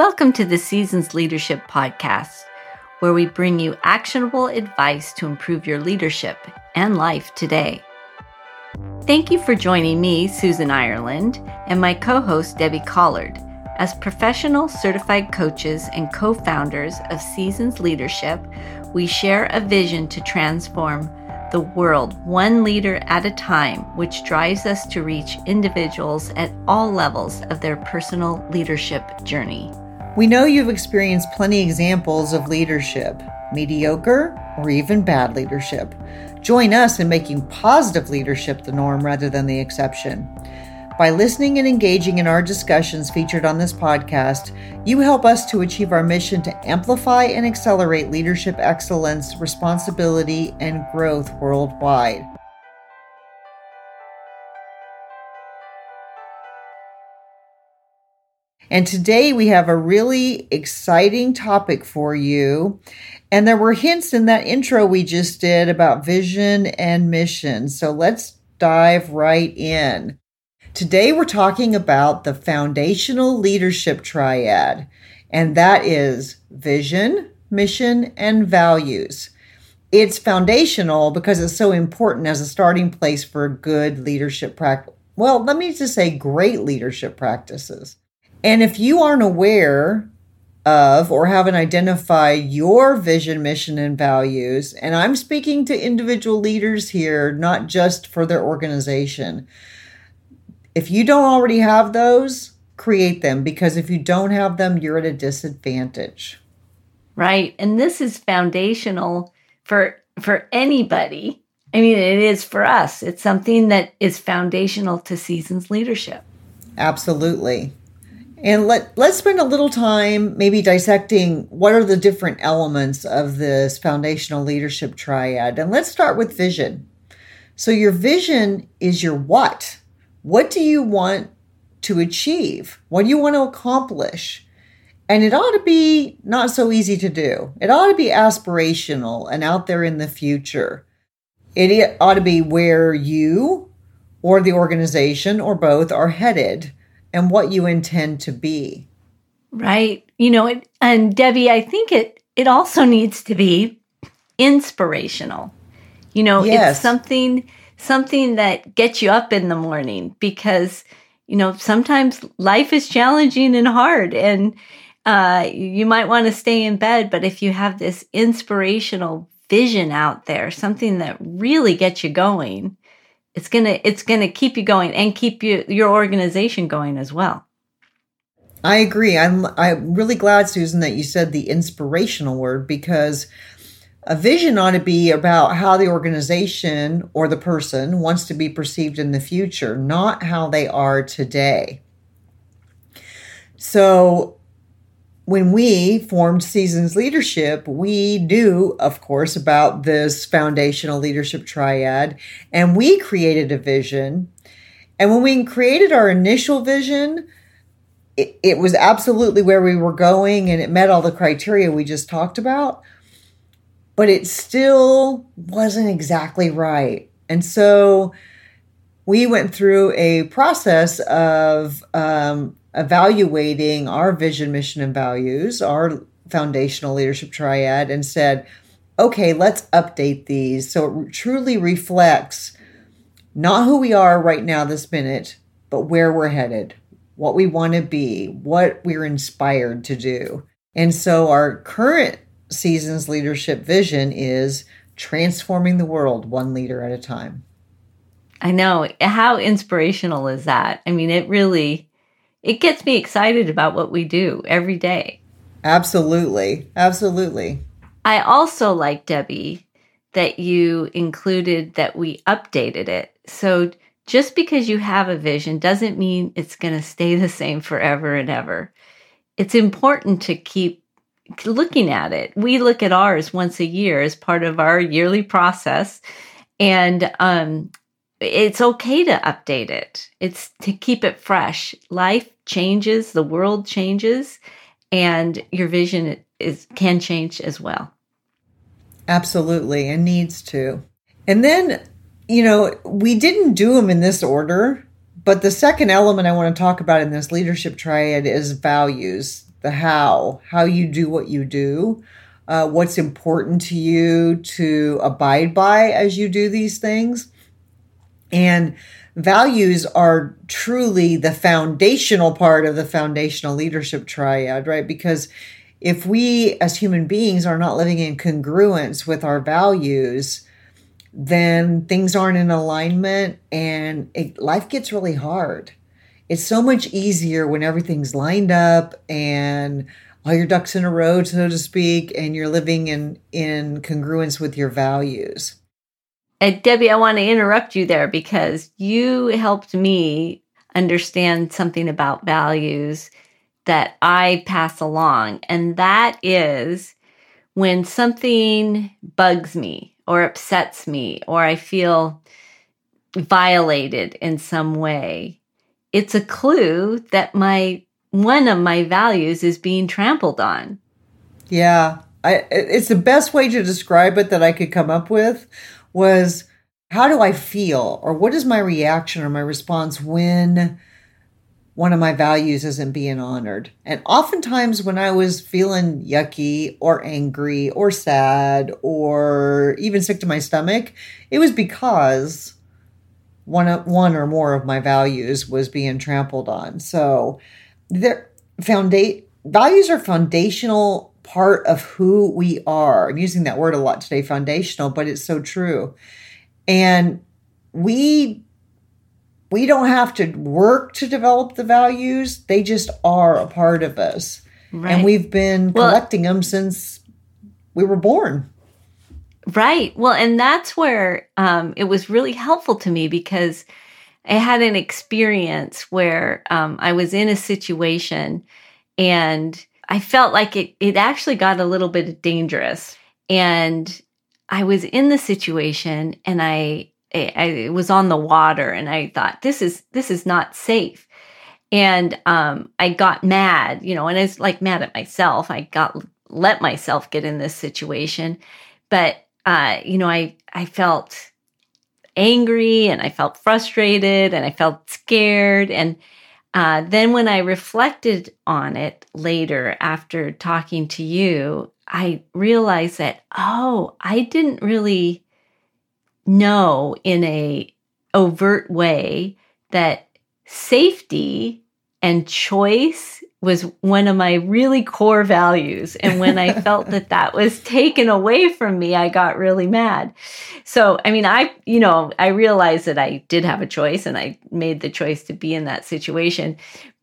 Welcome to the Seasons Leadership Podcast, where we bring you actionable advice to improve your leadership and life today. Thank you for joining me, Susan Ireland, and my co host, Debbie Collard, as professional certified coaches and co founders of Seasons Leadership. We share a vision to transform the world one leader at a time, which drives us to reach individuals at all levels of their personal leadership journey. We know you've experienced plenty examples of leadership, mediocre or even bad leadership. Join us in making positive leadership the norm rather than the exception. By listening and engaging in our discussions featured on this podcast, you help us to achieve our mission to amplify and accelerate leadership excellence, responsibility, and growth worldwide. And today we have a really exciting topic for you. And there were hints in that intro we just did about vision and mission. So let's dive right in. Today, we're talking about the foundational leadership triad, and that is vision, mission, and values. It's foundational because it's so important as a starting place for good leadership practice. Well, let me just say great leadership practices. And if you aren't aware of or haven't identified your vision, mission, and values, and I'm speaking to individual leaders here, not just for their organization if you don't already have those, create them because if you don't have them, you're at a disadvantage. Right. And this is foundational for for anybody. I mean, it is for us. It's something that is foundational to seasons leadership. Absolutely. And let let's spend a little time maybe dissecting what are the different elements of this foundational leadership triad. And let's start with vision. So your vision is your what? What do you want to achieve? What do you want to accomplish? And it ought to be not so easy to do. It ought to be aspirational and out there in the future. It ought to be where you or the organization or both are headed and what you intend to be. Right. You know, it, and Debbie, I think it it also needs to be inspirational. You know, yes. it's something something that gets you up in the morning because you know sometimes life is challenging and hard and uh, you might want to stay in bed but if you have this inspirational vision out there something that really gets you going it's gonna it's gonna keep you going and keep you your organization going as well i agree i'm i'm really glad susan that you said the inspirational word because a vision ought to be about how the organization or the person wants to be perceived in the future, not how they are today. So, when we formed Seasons Leadership, we knew, of course, about this foundational leadership triad, and we created a vision. And when we created our initial vision, it, it was absolutely where we were going and it met all the criteria we just talked about but it still wasn't exactly right. And so we went through a process of um, evaluating our vision, mission, and values, our foundational leadership triad, and said, okay, let's update these so it truly reflects not who we are right now, this minute, but where we're headed, what we want to be, what we're inspired to do. And so our current season's leadership vision is transforming the world one leader at a time. I know. How inspirational is that? I mean, it really it gets me excited about what we do every day. Absolutely. Absolutely. I also like Debbie that you included that we updated it. So just because you have a vision doesn't mean it's going to stay the same forever and ever. It's important to keep looking at it. We look at ours once a year as part of our yearly process. And um, it's okay to update it. It's to keep it fresh. Life changes, the world changes, and your vision is can change as well. Absolutely, and needs to. And then, you know, we didn't do them in this order, but the second element I want to talk about in this leadership triad is values the how, how you do what you do, uh, what's important to you to abide by as you do these things. And values are truly the foundational part of the foundational leadership triad, right? Because if we as human beings are not living in congruence with our values, then things aren't in alignment and it, life gets really hard. It's so much easier when everything's lined up and all your ducks in a row, so to speak, and you're living in, in congruence with your values. And Debbie, I want to interrupt you there because you helped me understand something about values that I pass along. And that is when something bugs me or upsets me or I feel violated in some way, it's a clue that my one of my values is being trampled on. Yeah, I, it's the best way to describe it that I could come up with was how do I feel or what is my reaction or my response when one of my values isn't being honored. And oftentimes when I was feeling yucky or angry or sad or even sick to my stomach, it was because one one or more of my values was being trampled on. So their founda- values are foundational part of who we are. I'm using that word a lot today, foundational, but it's so true. And we we don't have to work to develop the values. They just are a part of us. Right. And we've been well, collecting them since we were born. Right. Well, and that's where um, it was really helpful to me because I had an experience where um, I was in a situation and I felt like it, it actually got a little bit dangerous. And I was in the situation and I, I, was on the water and I thought, this is, this is not safe. And um, I got mad, you know, and I was like mad at myself. I got let myself get in this situation. But, uh, you know, I, I felt angry and I felt frustrated and I felt scared. And uh, then when I reflected on it later after talking to you, I realized that, oh, I didn't really know in a overt way that safety and choice was one of my really core values. And when I felt that that was taken away from me, I got really mad. So, I mean, I, you know, I realized that I did have a choice and I made the choice to be in that situation.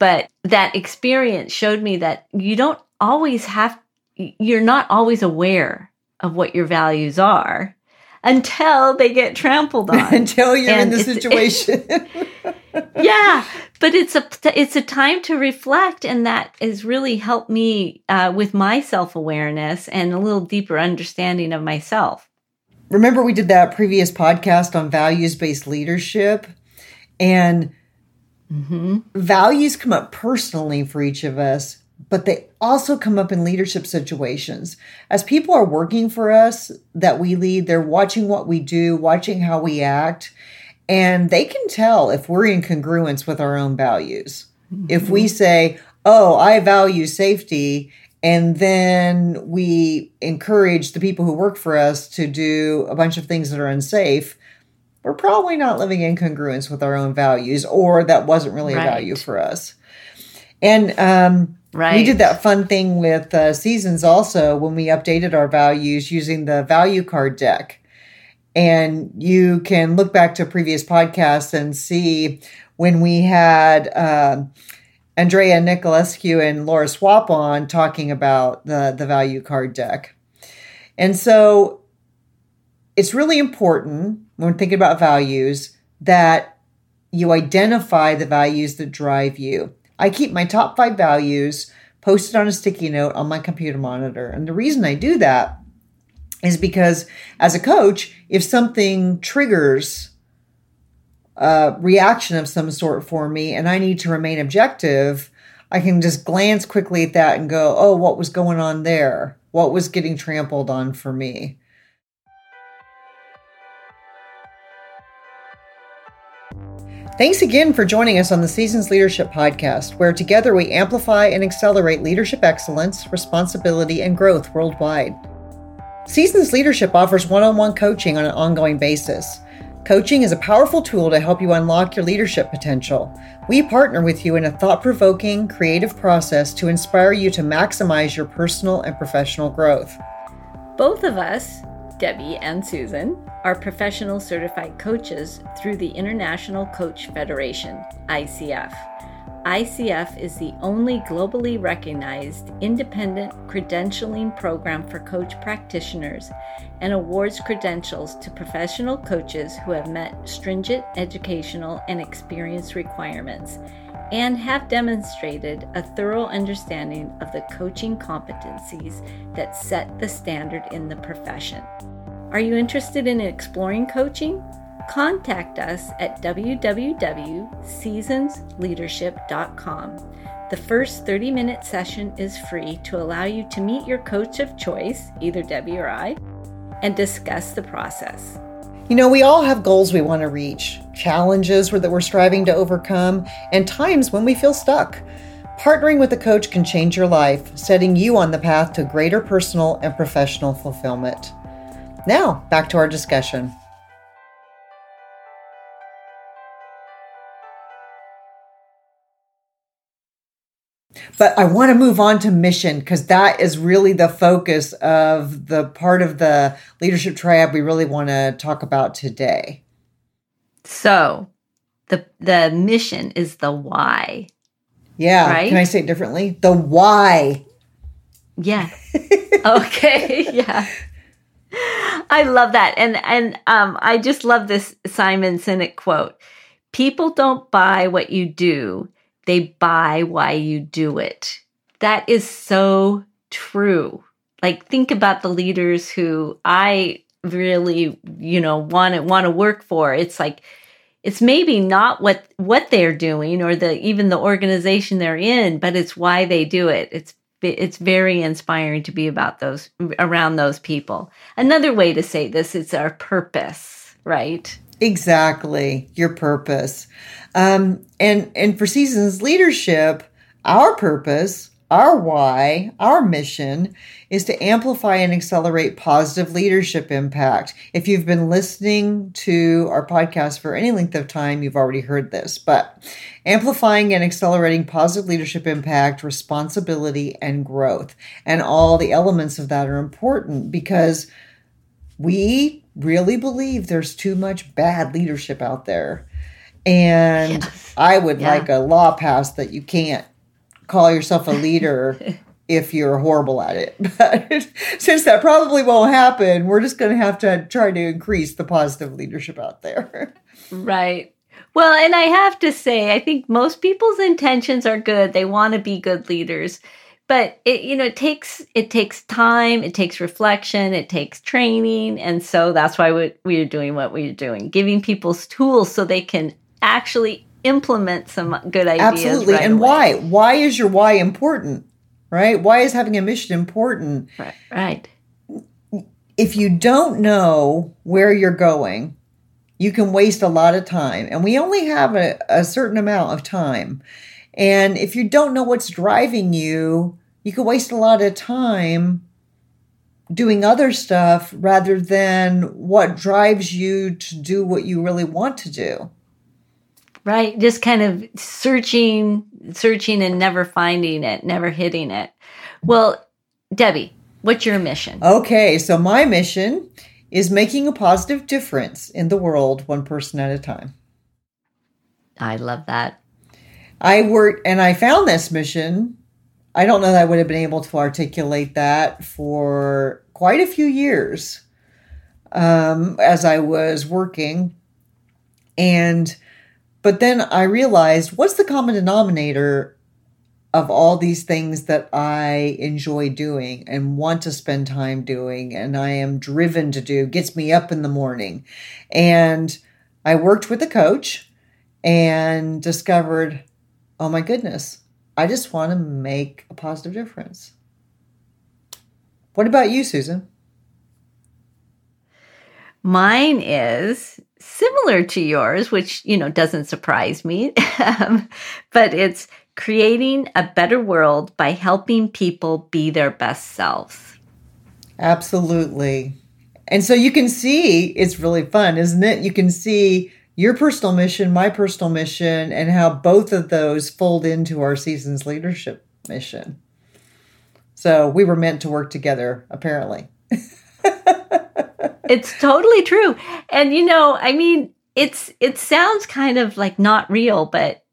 But that experience showed me that you don't always have, you're not always aware of what your values are until they get trampled on. until you're and in the situation. yeah, but it's a it's a time to reflect, and that has really helped me uh, with my self awareness and a little deeper understanding of myself. Remember, we did that previous podcast on values based leadership, and mm-hmm. values come up personally for each of us but they also come up in leadership situations. As people are working for us that we lead, they're watching what we do, watching how we act, and they can tell if we're in congruence with our own values. Mm-hmm. If we say, Oh, I value safety, and then we encourage the people who work for us to do a bunch of things that are unsafe, we're probably not living in congruence with our own values, or that wasn't really right. a value for us. And um, Right. We did that fun thing with uh, seasons also when we updated our values using the value card deck. And you can look back to previous podcasts and see when we had uh, Andreea Niculescu and Laura Swapp on talking about the, the value card deck. And so it's really important when we're thinking about values that you identify the values that drive you. I keep my top five values posted on a sticky note on my computer monitor. And the reason I do that is because as a coach, if something triggers a reaction of some sort for me and I need to remain objective, I can just glance quickly at that and go, oh, what was going on there? What was getting trampled on for me? Thanks again for joining us on the Seasons Leadership Podcast, where together we amplify and accelerate leadership excellence, responsibility, and growth worldwide. Seasons Leadership offers one on one coaching on an ongoing basis. Coaching is a powerful tool to help you unlock your leadership potential. We partner with you in a thought provoking, creative process to inspire you to maximize your personal and professional growth. Both of us, Debbie and Susan, are professional certified coaches through the International Coach Federation, ICF. ICF is the only globally recognized independent credentialing program for coach practitioners and awards credentials to professional coaches who have met stringent educational and experience requirements and have demonstrated a thorough understanding of the coaching competencies that set the standard in the profession. Are you interested in exploring coaching? Contact us at www.seasonsleadership.com. The first 30 minute session is free to allow you to meet your coach of choice, either Debbie or I, and discuss the process. You know, we all have goals we want to reach, challenges that we're striving to overcome, and times when we feel stuck. Partnering with a coach can change your life, setting you on the path to greater personal and professional fulfillment. Now, back to our discussion. But I want to move on to mission because that is really the focus of the part of the leadership triad we really want to talk about today. So, the the mission is the why. Yeah. Right? Can I say it differently? The why. Yeah. okay. Yeah. I love that. And and um I just love this Simon Sinek quote. People don't buy what you do they buy why you do it. That is so true. Like think about the leaders who I really, you know, want to want to work for. It's like it's maybe not what what they're doing or the even the organization they're in, but it's why they do it. It's it's very inspiring to be about those around those people. Another way to say this is our purpose, right? Exactly, your purpose. Um, and and for seasons leadership, our purpose, our why, our mission is to amplify and accelerate positive leadership impact. If you've been listening to our podcast for any length of time, you've already heard this, but amplifying and accelerating positive leadership impact, responsibility, and growth. And all the elements of that are important because we really believe there's too much bad leadership out there. And yes. I would yeah. like a law passed that you can't call yourself a leader if you're horrible at it. But since that probably won't happen, we're just going to have to try to increase the positive leadership out there. Right. Well, and I have to say, I think most people's intentions are good. They want to be good leaders. But it you know, it takes it takes time, it takes reflection, it takes training, and so that's why we, we're doing what we're doing, giving people tools so they can actually implement some good ideas. Absolutely. Right and away. why? Why is your why important? Right? Why is having a mission important? Right. Right. If you don't know where you're going, you can waste a lot of time. And we only have a, a certain amount of time. And if you don't know what's driving you, you could waste a lot of time doing other stuff rather than what drives you to do what you really want to do. Right. Just kind of searching searching and never finding it never hitting it. Well debbie what's your mission? Okay. So my mission is making a positive difference in the world one person at a time. I love that i worked and i found this mission i don't know that i would have been able to articulate that for quite a few years um, as i was working and but then I realized what's the common denominator of all these things that I enjoy doing and want to spend time doing and I am driven to do, gets me up in the morning. And I worked with a coach and discovered, oh my goodness, I just want to make a positive difference. What about you, Susan? Mine is similar to yours, which, you know, doesn't surprise me. Um, but it's creating a better world by helping people be their best selves. Absolutely. And so you can see it's really fun, isn't it? You can see your personal mission, my personal mission, and how both of those fold into our season's leadership mission. So we were meant to work together, apparently. it's totally true. And you know, I mean, it's it sounds kind of like not real, but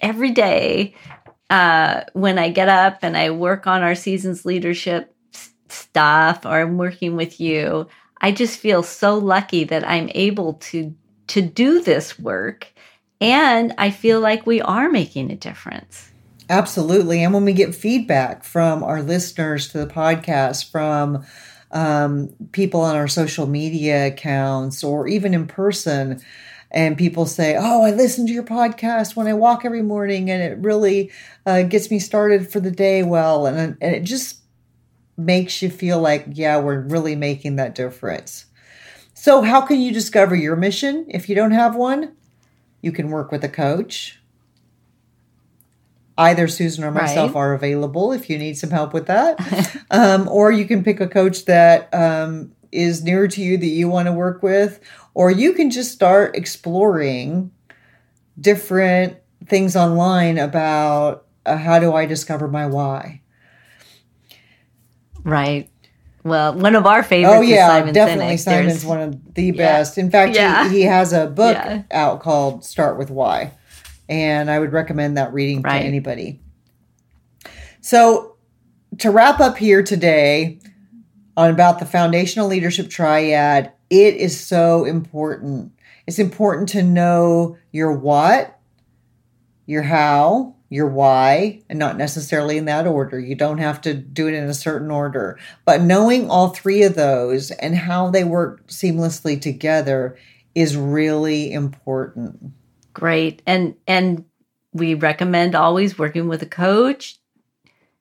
every day uh, when I get up and I work on our season's leadership stuff or I'm working with you, I just feel so lucky that I'm able to to do this work and I feel like we are making a difference. Absolutely. And when we get feedback from our listeners to the podcast, from um, people on our social media accounts, or even in person, and people say, Oh, I listen to your podcast when I walk every morning, and it really uh, gets me started for the day well. And, and it just makes you feel like, yeah, we're really making that difference. So, how can you discover your mission if you don't have one? You can work with a coach. Either Susan or myself right. are available if you need some help with that. um, or you can pick a coach that um, is near to you that you want to work with, or you can just start exploring different things online about uh, how do I discover my why. Right. Well, one of our favorites. Oh yeah, Simon definitely. Sinek. Simon's There's, one of the best. Yeah. In fact, yeah. he, he, has a book yeah. out called "Start with Why," and I would recommend that reading right. to anybody. So, to wrap up here today on about the foundational leadership triad, it is so important. It's important to know your what, your how, your why, and not necessarily in that order. You don't have to do it in a certain order. But knowing all three of those and how they work seamlessly together is really important. Great. And and we recommend always working with a coach,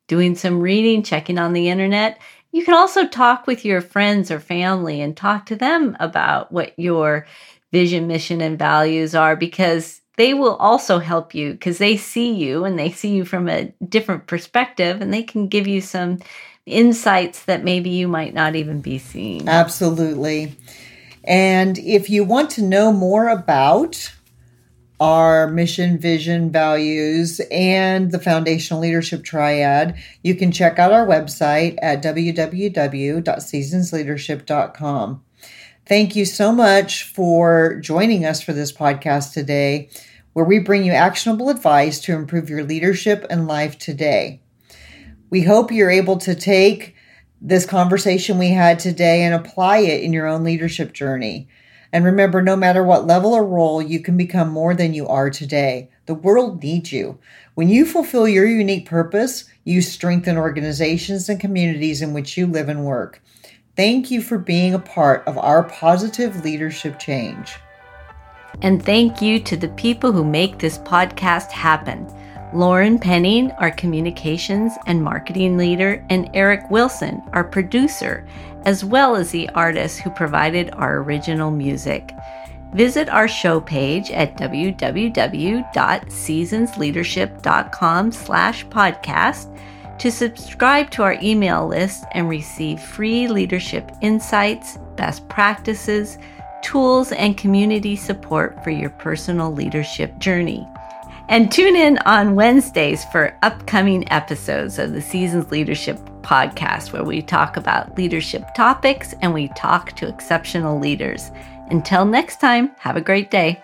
doing some reading, checking on the internet. You can also talk with your friends or family and talk to them about what your vision, mission, and values are because they will also help you because they see you and they see you from a different perspective and they can give you some insights that maybe you might not even be seeing. Absolutely. And if you want to know more about our mission, vision, values, and the foundational leadership triad, you can check out our website at www.seasonsleadership.com. Thank you so much for joining us for this podcast today where we bring you actionable advice to improve your leadership and life today. We hope you're able to take this conversation we had today and apply it in your own leadership journey. And remember, no matter what level or role, you can become more than you are today. The world needs you. When you fulfill your unique purpose, you strengthen organizations and communities in which you live and work. Thank you for being a part of our positive leadership change. And thank you to the people who make this podcast happen. Lauren Penning, our communications and marketing leader, and Eric Wilson, our producer, as well as the artists who provided our original music. Visit our show page at www.seasonsleadership.com slash podcast to subscribe to our email list and receive free leadership insights, best practices, tools, and community support for your personal leadership journey. And tune in on Wednesdays for upcoming episodes of the Seasons Leadership podcast, where we talk about leadership topics and we talk to exceptional leaders. Until next time, have a great day.